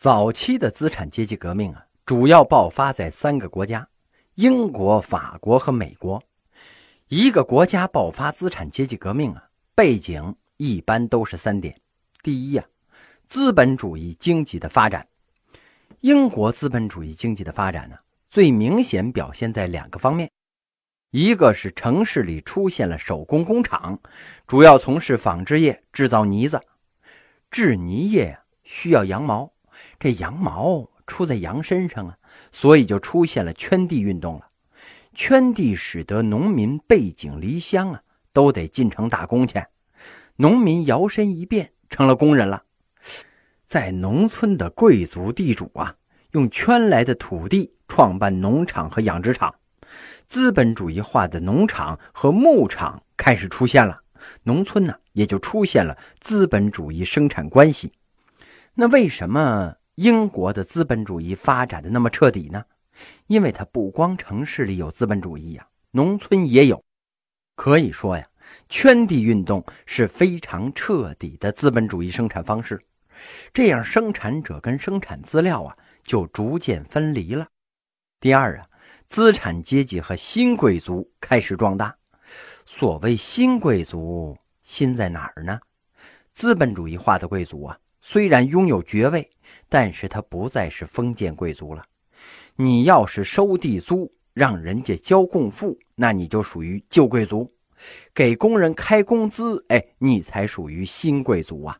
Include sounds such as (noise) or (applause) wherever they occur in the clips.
早期的资产阶级革命啊，主要爆发在三个国家：英国、法国和美国。一个国家爆发资产阶级革命啊，背景一般都是三点：第一呀，资本主义经济的发展。英国资本主义经济的发展呢，最明显表现在两个方面。一个是城市里出现了手工工厂，主要从事纺织业，制造呢子。制呢业需要羊毛，这羊毛出在羊身上啊，所以就出现了圈地运动了。圈地使得农民背井离乡啊，都得进城打工去。农民摇身一变成了工人了。在农村的贵族地主啊，用圈来的土地创办农场和养殖场。资本主义化的农场和牧场开始出现了，农村呢也就出现了资本主义生产关系。那为什么英国的资本主义发展的那么彻底呢？因为它不光城市里有资本主义呀，农村也有。可以说呀，圈地运动是非常彻底的资本主义生产方式。这样，生产者跟生产资料啊就逐渐分离了。第二啊。资产阶级和新贵族开始壮大。所谓新贵族，新在哪儿呢？资本主义化的贵族啊，虽然拥有爵位，但是他不再是封建贵族了。你要是收地租，让人家交贡赋，那你就属于旧贵族；给工人开工资，哎，你才属于新贵族啊。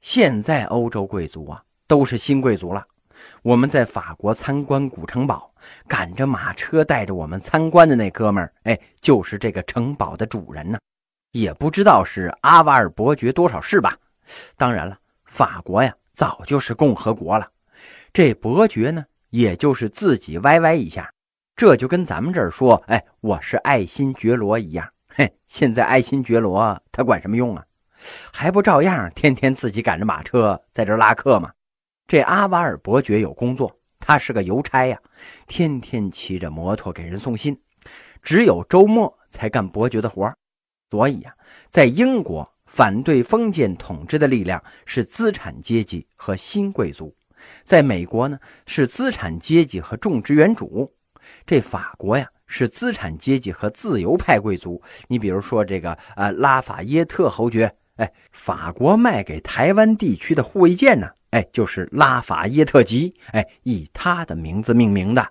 现在欧洲贵族啊，都是新贵族了。我们在法国参观古城堡，赶着马车带着我们参观的那哥们儿，哎，就是这个城堡的主人呢。也不知道是阿瓦尔伯爵多少世吧。当然了，法国呀，早就是共和国了。这伯爵呢，也就是自己歪歪一下，这就跟咱们这儿说，哎，我是爱新觉罗一样。嘿，现在爱新觉罗他管什么用啊？还不照样天天自己赶着马车在这拉客吗？这阿瓦尔伯爵有工作，他是个邮差呀，天天骑着摩托给人送信，只有周末才干伯爵的活所以呀，在英国反对封建统治的力量是资产阶级和新贵族，在美国呢是资产阶级和种植园主，这法国呀是资产阶级和自由派贵族。你比如说这个呃拉法耶特侯爵，哎，法国卖给台湾地区的护卫舰呢。哎，就是拉法耶特级，哎，以他的名字命名的。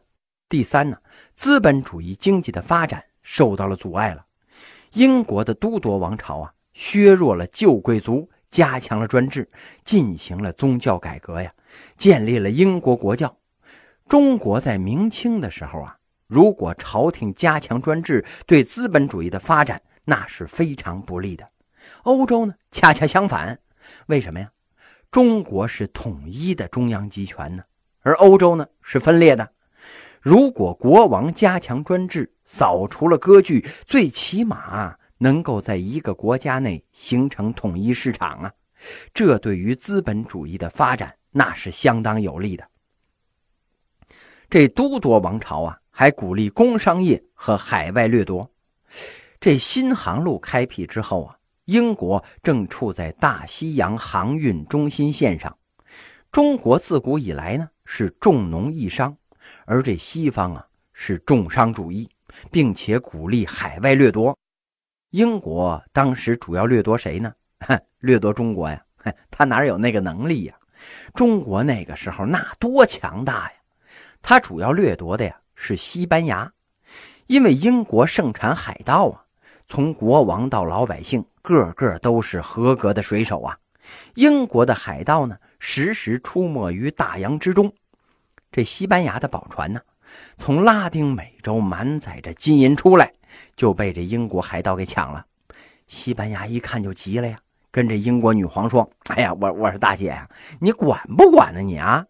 第三呢，资本主义经济的发展受到了阻碍了。英国的都铎王朝啊，削弱了旧贵族，加强了专制，进行了宗教改革呀，建立了英国国教。中国在明清的时候啊，如果朝廷加强专制，对资本主义的发展那是非常不利的。欧洲呢，恰恰相反，为什么呀？中国是统一的中央集权呢，而欧洲呢是分裂的。如果国王加强专制，扫除了割据，最起码能够在一个国家内形成统一市场啊，这对于资本主义的发展那是相当有利的。这都铎王朝啊，还鼓励工商业和海外掠夺。这新航路开辟之后啊。英国正处在大西洋航运中心线上，中国自古以来呢是重农抑商，而这西方啊是重商主义，并且鼓励海外掠夺。英国当时主要掠夺谁呢？(laughs) 掠夺中国呀！(laughs) 他哪有那个能力呀？中国那个时候那多强大呀！他主要掠夺的呀是西班牙，因为英国盛产海盗啊。从国王到老百姓，个个都是合格的水手啊！英国的海盗呢，时时出没于大洋之中。这西班牙的宝船呢，从拉丁美洲满载着金银出来，就被这英国海盗给抢了。西班牙一看就急了呀，跟这英国女皇说：“哎呀，我我说大姐呀，你管不管呢你啊？”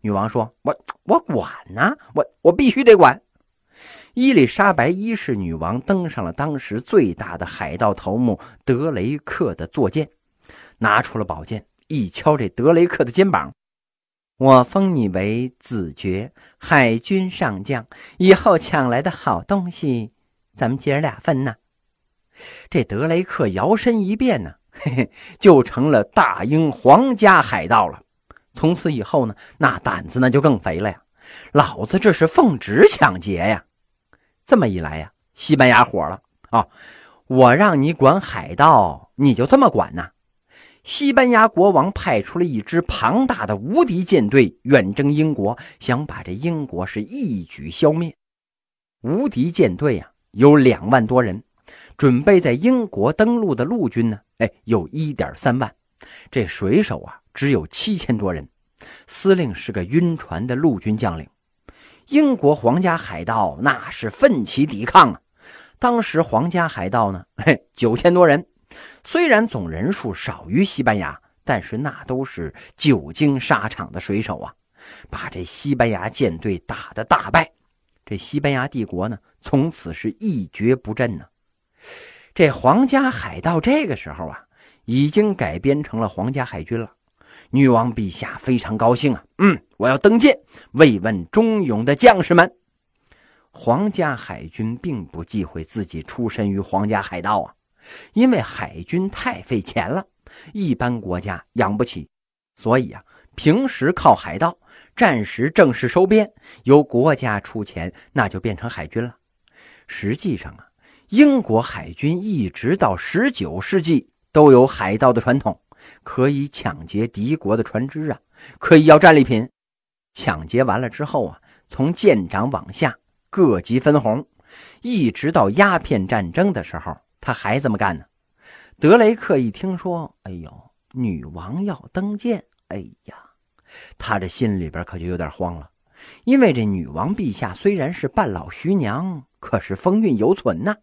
女王说：“我我管呢，我我必须得管。”伊丽莎白一世女王登上了当时最大的海盗头目德雷克的坐舰，拿出了宝剑，一敲这德雷克的肩膀：“我封你为子爵，海军上将，以后抢来的好东西，咱们姐儿俩分呐。”这德雷克摇身一变呢，(laughs) 嘿嘿，就成了大英皇家海盗了。从此以后呢，那胆子那就更肥了呀！老子这是奉旨抢劫呀！这么一来呀，西班牙火了啊！我让你管海盗，你就这么管呐？西班牙国王派出了一支庞大的无敌舰队远征英国，想把这英国是一举消灭。无敌舰队啊，有两万多人，准备在英国登陆的陆军呢，哎，有一点三万。这水手啊，只有七千多人，司令是个晕船的陆军将领。英国皇家海盗那是奋起抵抗啊！当时皇家海盗呢，嘿，九千多人。虽然总人数少于西班牙，但是那都是久经沙场的水手啊，把这西班牙舰队打得大败。这西班牙帝国呢，从此是一蹶不振呢。这皇家海盗这个时候啊，已经改编成了皇家海军了。女王陛下非常高兴啊，嗯，我要登舰慰问忠勇的将士们。皇家海军并不忌讳自己出身于皇家海盗啊。因为海军太费钱了，一般国家养不起，所以啊，平时靠海盗，战时正式收编，由国家出钱，那就变成海军了。实际上啊，英国海军一直到十九世纪都有海盗的传统，可以抢劫敌国的船只啊，可以要战利品。抢劫完了之后啊，从舰长往下各级分红，一直到鸦片战争的时候。他还这么干呢。德雷克一听说，哎呦，女王要登舰，哎呀，他这心里边可就有点慌了。因为这女王陛下虽然是半老徐娘，可是风韵犹存呐。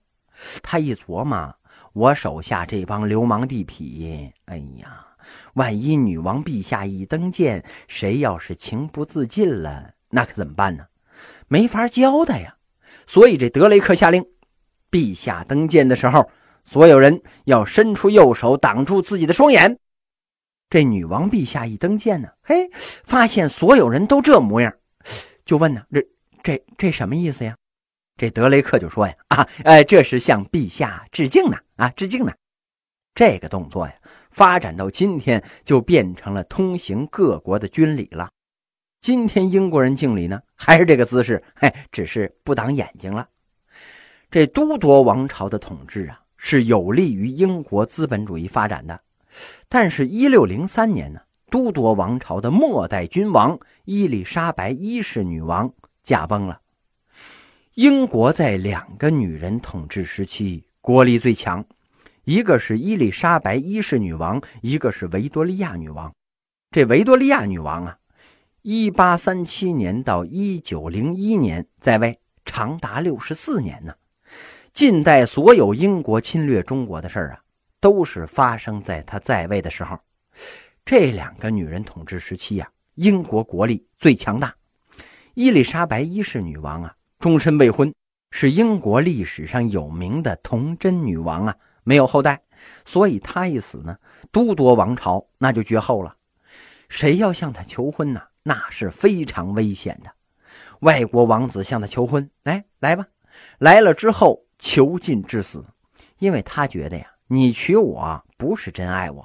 他一琢磨，我手下这帮流氓地痞，哎呀，万一女王陛下一登舰，谁要是情不自禁了，那可怎么办呢？没法交代呀。所以这德雷克下令。陛下登舰的时候，所有人要伸出右手挡住自己的双眼。这女王陛下一登舰呢，嘿，发现所有人都这模样，就问呢：“这、这、这什么意思呀？”这德雷克就说：“呀，啊，哎，这是向陛下致敬呢，啊，致敬呢。”这个动作呀，发展到今天就变成了通行各国的军礼了。今天英国人敬礼呢，还是这个姿势，嘿，只是不挡眼睛了。这都铎王朝的统治啊，是有利于英国资本主义发展的。但是，一六零三年呢，都铎王朝的末代君王伊丽莎白一世女王驾崩了。英国在两个女人统治时期国力最强，一个是伊丽莎白一世女王，一个是维多利亚女王。这维多利亚女王啊，一八三七年到一九零一年在位，长达六十四年呢。近代所有英国侵略中国的事儿啊，都是发生在他在位的时候。这两个女人统治时期呀，英国国力最强大。伊丽莎白一世女王啊，终身未婚，是英国历史上有名的童贞女王啊，没有后代，所以她一死呢，都铎王朝那就绝后了。谁要向她求婚呢？那是非常危险的。外国王子向她求婚，哎，来吧，来了之后。囚禁致死，因为他觉得呀，你娶我不是真爱我，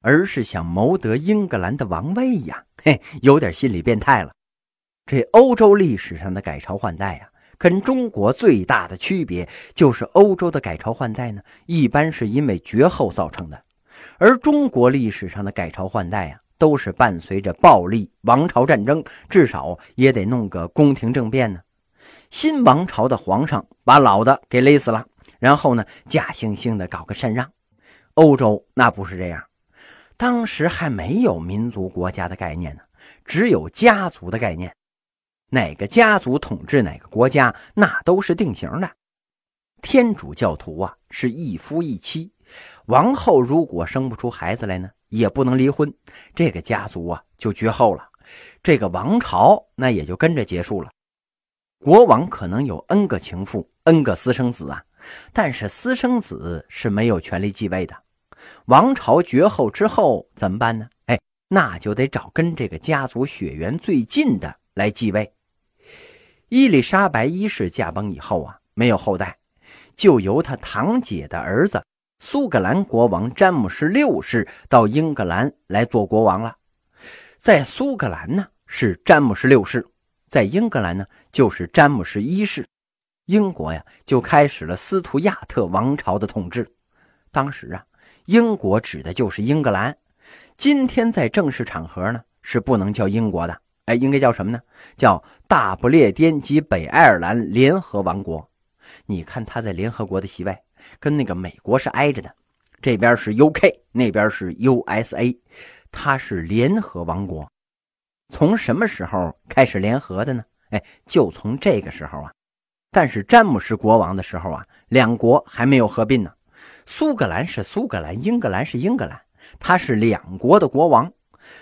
而是想谋得英格兰的王位呀，嘿，有点心理变态了。这欧洲历史上的改朝换代呀，跟中国最大的区别就是，欧洲的改朝换代呢，一般是因为绝后造成的，而中国历史上的改朝换代呀，都是伴随着暴力王朝战争，至少也得弄个宫廷政变呢。新王朝的皇上把老的给勒死了，然后呢，假惺惺的搞个禅让。欧洲那不是这样，当时还没有民族国家的概念呢，只有家族的概念。哪个家族统治哪个国家，那都是定型的。天主教徒啊，是一夫一妻，王后如果生不出孩子来呢，也不能离婚，这个家族啊就绝后了，这个王朝那也就跟着结束了。国王可能有 n 个情妇，n 个私生子啊，但是私生子是没有权利继位的。王朝绝后之后怎么办呢？哎，那就得找跟这个家族血缘最近的来继位。伊丽莎白一世驾崩以后啊，没有后代，就由他堂姐的儿子苏格兰国王詹姆士六世到英格兰来做国王了。在苏格兰呢是詹姆士六世，在英格兰呢就是詹姆士一世。英国呀就开始了斯图亚特王朝的统治。当时啊，英国指的就是英格兰。今天在正式场合呢是不能叫英国的，哎，应该叫什么呢？叫大不列颠及北爱尔兰联合王国。你看他在联合国的席位跟那个美国是挨着的，这边是 UK，那边是 USA，它是联合王国。从什么时候开始联合的呢？哎，就从这个时候啊。但是詹姆士国王的时候啊，两国还没有合并呢。苏格兰是苏格兰，英格兰是英格兰，他是两国的国王。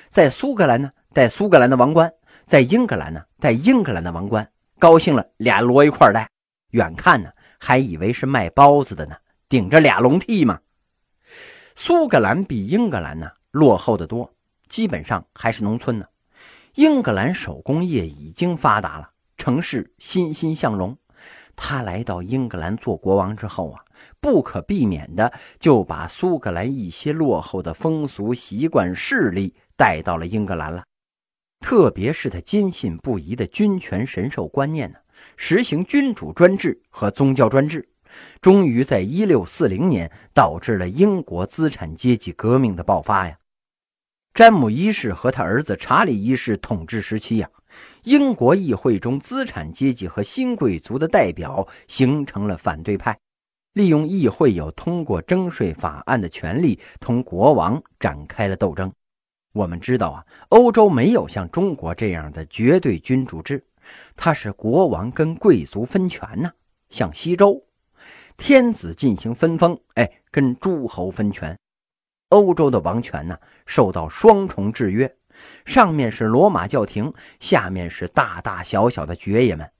在苏格兰呢，戴苏格兰的王冠；在英格兰呢，戴英格兰的王冠。高兴了，俩摞一块戴。远看呢，还以为是卖包子的呢，顶着俩笼屉嘛。苏格兰比英格兰呢落后的多，基本上还是农村呢。英格兰手工业已经发达了，城市欣欣向荣。他来到英格兰做国王之后啊，不可避免的就把苏格兰一些落后的风俗习惯势力带到了英格兰了。特别是他坚信不疑的君权神授观念呢，实行君主专制和宗教专制，终于在一六四零年导致了英国资产阶级革命的爆发呀。詹姆一世和他儿子查理一世统治时期呀。英国议会中，资产阶级和新贵族的代表形成了反对派，利用议会有通过征税法案的权利，同国王展开了斗争。我们知道啊，欧洲没有像中国这样的绝对君主制，它是国王跟贵族分权呢，像西周，天子进行分封，哎，跟诸侯分权。欧洲的王权呢，受到双重制约。上面是罗马教廷，下面是大大小小的爵爷们。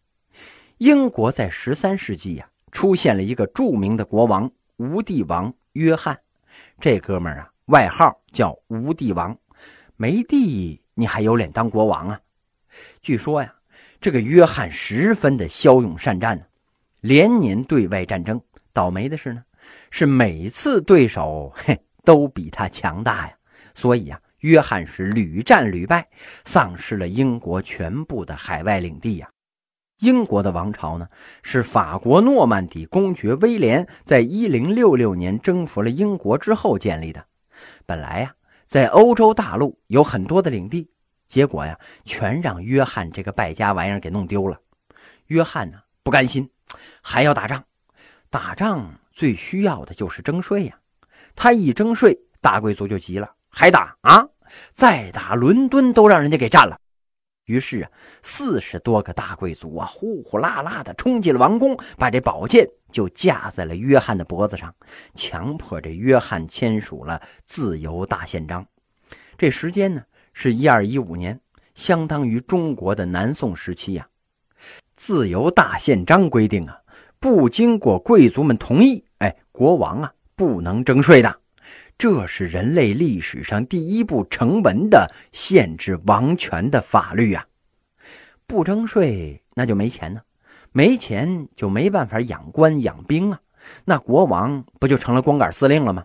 英国在十三世纪呀，出现了一个著名的国王——无帝王约翰。这哥们儿啊，外号叫无帝王。没帝，你还有脸当国王啊？据说呀，这个约翰十分的骁勇善战呢，连年对外战争。倒霉的是呢，是每次对手嘿 (laughs) 都比他强大呀，所以呀。约翰是屡战屡败，丧失了英国全部的海外领地呀。英国的王朝呢，是法国诺曼底公爵威廉在1066年征服了英国之后建立的。本来呀，在欧洲大陆有很多的领地，结果呀，全让约翰这个败家玩意儿给弄丢了。约翰呢，不甘心，还要打仗。打仗最需要的就是征税呀。他一征税，大贵族就急了，还打啊？再打伦敦都让人家给占了，于是啊，四十多个大贵族啊，呼呼啦啦的冲进了王宫，把这宝剑就架在了约翰的脖子上，强迫这约翰签署了自由大宪章。这时间呢是一二一五年，相当于中国的南宋时期呀。自由大宪章规定啊，不经过贵族们同意，哎，国王啊不能征税的。这是人类历史上第一部成文的限制王权的法律呀！不征税，那就没钱呢，没钱就没办法养官养兵啊，那国王不就成了光杆司令了吗？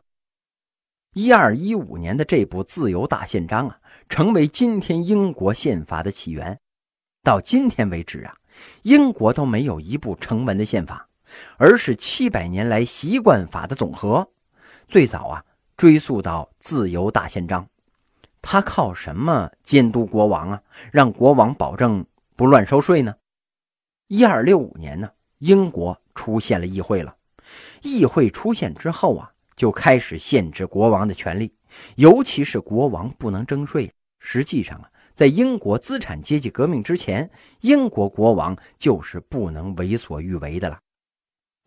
一二一五年的这部自由大宪章啊，成为今天英国宪法的起源。到今天为止啊，英国都没有一部成文的宪法，而是七百年来习惯法的总和。最早啊。追溯到自由大宪章，他靠什么监督国王啊？让国王保证不乱收税呢？一二六五年呢，英国出现了议会了。议会出现之后啊，就开始限制国王的权利，尤其是国王不能征税。实际上啊，在英国资产阶级革命之前，英国国王就是不能为所欲为的了。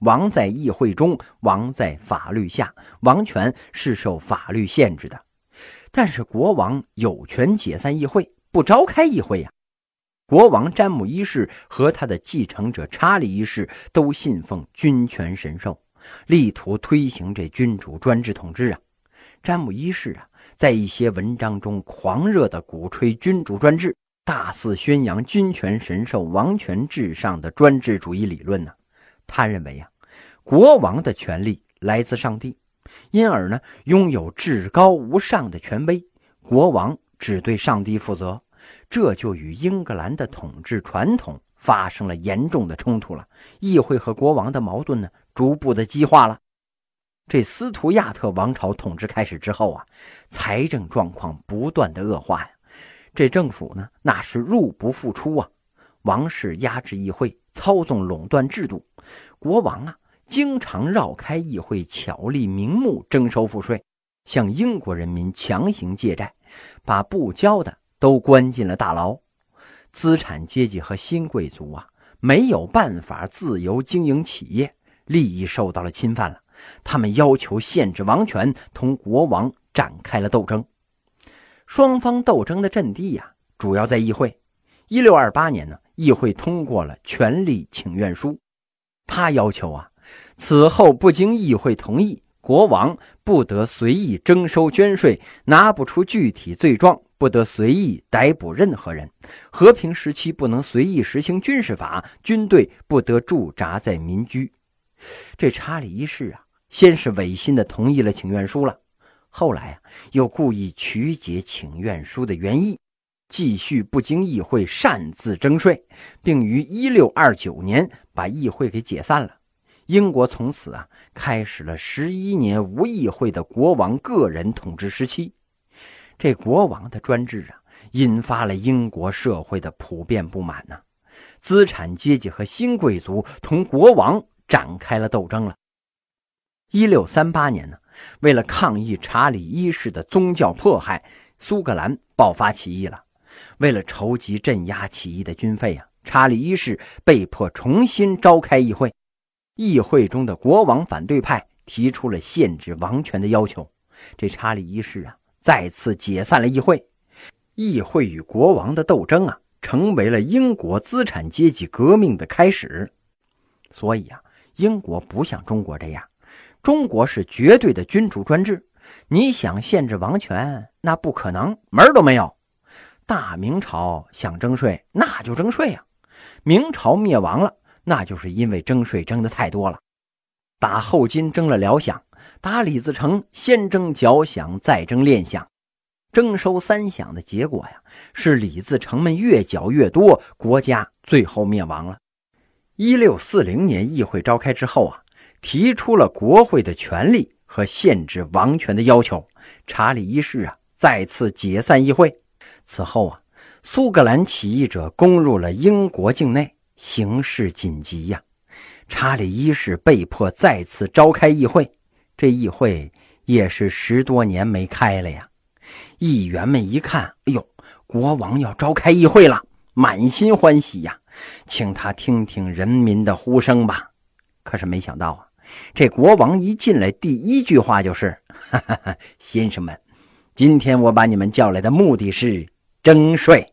王在议会中，王在法律下，王权是受法律限制的。但是国王有权解散议会，不召开议会呀。国王詹姆一世和他的继承者查理一世都信奉君权神授，力图推行这君主专制统治啊。詹姆一世啊，在一些文章中狂热地鼓吹君主专制，大肆宣扬君权神授、王权至上的专制主义理论呢。他认为呀，国王的权力来自上帝，因而呢拥有至高无上的权威。国王只对上帝负责，这就与英格兰的统治传统发生了严重的冲突了。议会和国王的矛盾呢，逐步的激化了。这斯图亚特王朝统治开始之后啊，财政状况不断的恶化呀。这政府呢，那是入不敷出啊。王室压制议会，操纵垄断制度，国王啊，经常绕开议会，巧立名目征收赋税，向英国人民强行借债，把不交的都关进了大牢。资产阶级和新贵族啊，没有办法自由经营企业，利益受到了侵犯了。他们要求限制王权，同国王展开了斗争。双方斗争的阵地呀，主要在议会。一六二八年呢，议会通过了权力请愿书，他要求啊，此后不经议会同意，国王不得随意征收捐税，拿不出具体罪状，不得随意逮捕任何人。和平时期不能随意实行军事法，军队不得驻扎在民居。这查理一世啊。先是违心的同意了请愿书了，后来啊又故意曲解请愿书的原意，继续不经议会擅自征税，并于一六二九年把议会给解散了。英国从此啊开始了十一年无议会的国王个人统治时期。这国王的专制啊，引发了英国社会的普遍不满呐，资产阶级和新贵族同国王展开了斗争了。一六三八年呢，为了抗议查理一世的宗教迫害，苏格兰爆发起义了。为了筹集镇压起义的军费啊，查理一世被迫重新召开议会。议会中的国王反对派提出了限制王权的要求。这查理一世啊，再次解散了议会。议会与国王的斗争啊，成为了英国资产阶级革命的开始。所以啊，英国不像中国这样。中国是绝对的君主专制，你想限制王权，那不可能，门儿都没有。大明朝想征税，那就征税啊。明朝灭亡了，那就是因为征税征的太多了。打后金征了辽饷，打李自成先征缴饷，再征练饷，征收三饷的结果呀，是李自成们越缴越多，国家最后灭亡了。一六四零年议会召开之后啊。提出了国会的权利和限制王权的要求，查理一世啊再次解散议会。此后啊，苏格兰起义者攻入了英国境内，形势紧急呀。查理一世被迫再次召开议会，这议会也是十多年没开了呀。议员们一看，哎呦，国王要召开议会了，满心欢喜呀，请他听听人民的呼声吧。可是没想到啊。这国王一进来，第一句话就是：“哈哈哈，先生们，今天我把你们叫来的目的是征税。”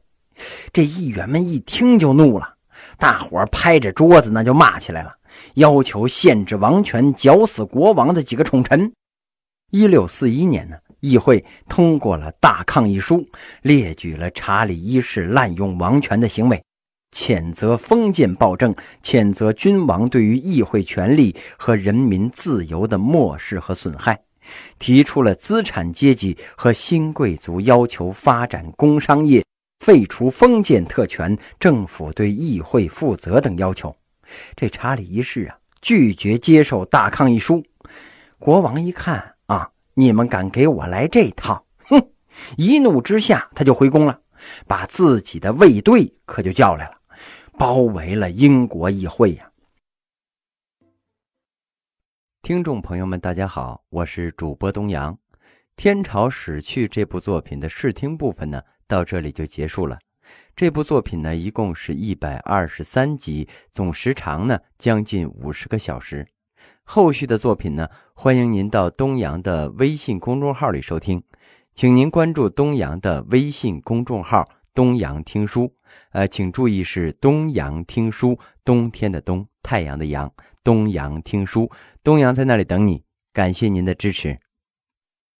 这议员们一听就怒了，大伙拍着桌子那就骂起来了，要求限制王权、绞死国王的几个宠臣。一六四一年呢，议会通过了大抗议书，列举了查理一世滥用王权的行为。谴责封建暴政，谴责君王对于议会权力和人民自由的漠视和损害，提出了资产阶级和新贵族要求发展工商业、废除封建特权、政府对议会负责等要求。这查理一世啊，拒绝接受大抗议书。国王一看啊，你们敢给我来这套，哼！一怒之下，他就回宫了，把自己的卫队可就叫来了。包围了英国议会呀！听众朋友们，大家好，我是主播东阳。《天朝史去》这部作品的试听部分呢，到这里就结束了。这部作品呢，一共是一百二十三集，总时长呢将近五十个小时。后续的作品呢，欢迎您到东阳的微信公众号里收听，请您关注东阳的微信公众号。东阳听书，呃，请注意是东阳听书，冬天的冬，太阳的阳，东阳听书，东阳在那里等你，感谢您的支持。